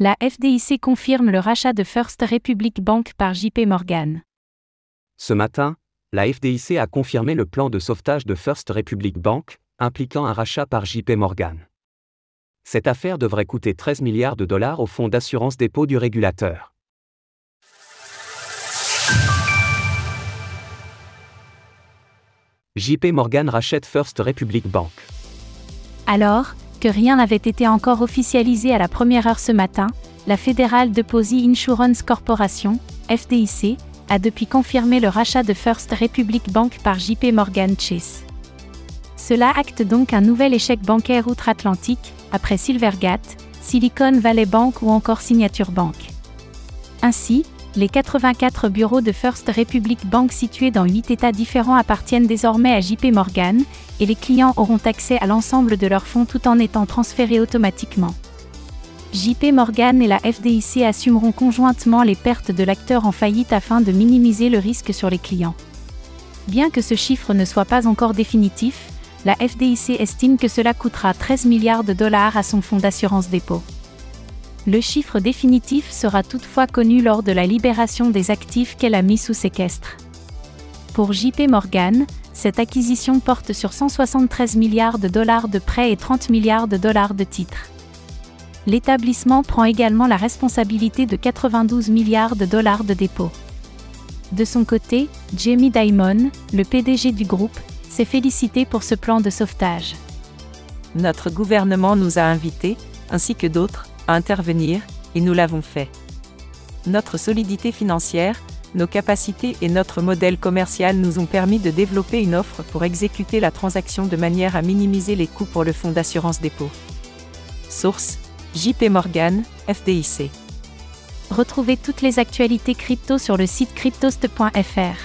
La FDIC confirme le rachat de First Republic Bank par JP Morgan. Ce matin, la FDIC a confirmé le plan de sauvetage de First Republic Bank, impliquant un rachat par JP Morgan. Cette affaire devrait coûter 13 milliards de dollars au fonds d'assurance dépôt du régulateur. JP Morgan rachète First Republic Bank. Alors, que rien n'avait été encore officialisé à la première heure ce matin, la Federal Deposit Insurance Corporation, FDIC, a depuis confirmé le rachat de First Republic Bank par JP Morgan Chase. Cela acte donc un nouvel échec bancaire outre-Atlantique, après Silvergate, Silicon Valley Bank ou encore Signature Bank. Ainsi, les 84 bureaux de First Republic Bank situés dans 8 États différents appartiennent désormais à JP Morgan, et les clients auront accès à l'ensemble de leurs fonds tout en étant transférés automatiquement. JP Morgan et la FDIC assumeront conjointement les pertes de l'acteur en faillite afin de minimiser le risque sur les clients. Bien que ce chiffre ne soit pas encore définitif, la FDIC estime que cela coûtera 13 milliards de dollars à son fonds d'assurance dépôt. Le chiffre définitif sera toutefois connu lors de la libération des actifs qu'elle a mis sous séquestre. Pour JP Morgan, cette acquisition porte sur 173 milliards de dollars de prêts et 30 milliards de dollars de titres. L'établissement prend également la responsabilité de 92 milliards de dollars de dépôts. De son côté, Jamie Dimon, le PDG du groupe, s'est félicité pour ce plan de sauvetage. Notre gouvernement nous a invités, ainsi que d'autres, intervenir, et nous l'avons fait. Notre solidité financière, nos capacités et notre modèle commercial nous ont permis de développer une offre pour exécuter la transaction de manière à minimiser les coûts pour le fonds d'assurance dépôt. Source JP Morgan, FDIC. Retrouvez toutes les actualités crypto sur le site cryptost.fr.